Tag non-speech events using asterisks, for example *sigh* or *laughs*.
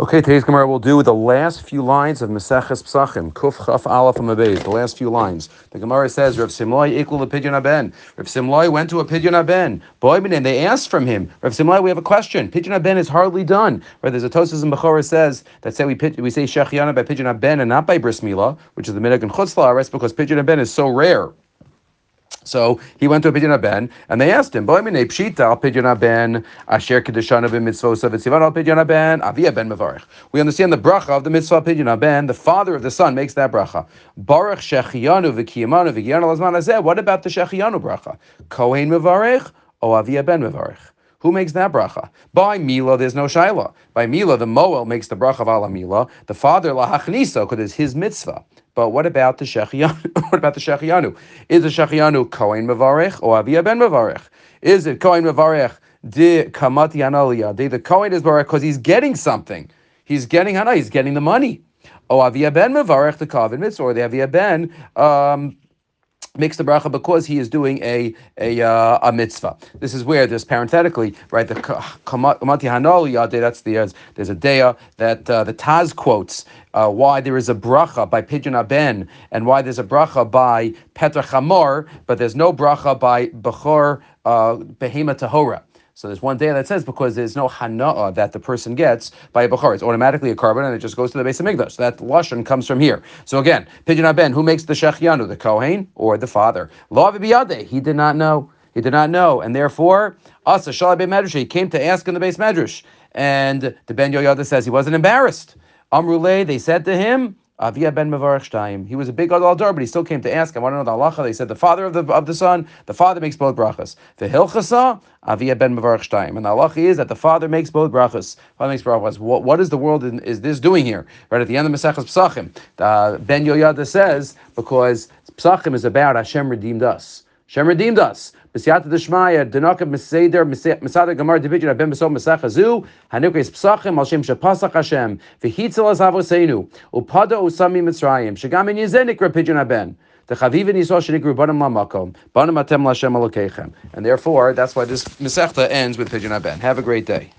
Okay, today's Gemara will do the last few lines of Maseches Psachim, Kuf Chaf Aleph Amabeis, the last few lines. The Gemara says, Rav Simlai equal to Pidyon Aben. Rav Simlai went to a Pidyon Aben. Boibin, and they asked from him, Rav Simlai, we have a question. Pidyon Aben is hardly done. Right, there's a Tosas in Bechorah says that say we we say Shechiana by Pidyon Aben and not by Bris Milah, which is the Minig and Chutzlah, because Pidyon Aben is so rare. So he went to a Pidyon Ben, and they asked him, "Boy, mine pshita Pidyon Ben asher kedushan ben mitzvos al Pidyon Ben avia ben mevarich." We understand the bracha of the mitzvah Pidyon Ben. The father of the son makes that bracha. Baruch shechianu v'kiyamanu v'giyanu lazman hazeh. What about the shechianu bracha? Kohen mevarich or avia ben mevarich? Who makes that bracha? By Mila, there's no shaila. By Mila, the Moel makes the bracha of ala Mila. The father lahachnisa, because it's his mitzvah. But what about the shechianu? *laughs* what about the shechianu? Is the shechianu kohen mevarech or avia ben mevarech? Is it kohen mevarech de kamati analia? The kohen is mevarech because he's getting something. He's getting hana. He's getting the money. Oh, avia ben mevarech the kavin mitzvah or the avia ben. Um, makes the bracha because he is doing a a, uh, a mitzvah. This is where there's parenthetically right the kamati hanol yade. That's the uh, there's a daya that uh, the Taz quotes uh, why there is a bracha by Pidyon Aben and why there's a bracha by Petra Chamor, but there's no bracha by Bechor uh, Behema Tahora. So there's one day that says because there's no hana'ah that the person gets by a bechor. It's automatically a korban and it just goes to the base of Migdash. So that lashon comes from here. So again, Pidyon Aben, who makes the shechianu, the kohen or the father? Lo he did not know. He did not know, and therefore, Asa Shalai Ben Medrash, he came to ask in the base Medrash, and the Ben Yoyada says he wasn't embarrassed. Amrule, they said to him, Avia ben Mevarach Shtayim. He was a big Gadol but he still came to ask. I want to know the halacha. They said the father of the of the son, the father makes both brachas. The hilchasa Avia ben Mevarach Shtayim. And the halacha is that the father makes both brachas. Father makes brachas. What, what is the world in, is this doing here? Right at the end of Maseches Pesachim, uh, Ben Yoyada says because Pesachim is about Hashem redeemed us. Hashem redeemed us. B'siyata d'shmaya, denakav meseder, mesada gamar division, abem beso mesach hazu, hanukes psachim, al shem shapasach Hashem, v'hitzel az avoseinu, upada usami mitzrayim, shagam in yezenik rapidyon aben. The chavivin yisrael shenikru banim lamakom, banim atem lashem alokechem. And therefore, that's why this mesechta ends with pidyon aben. Have a great day.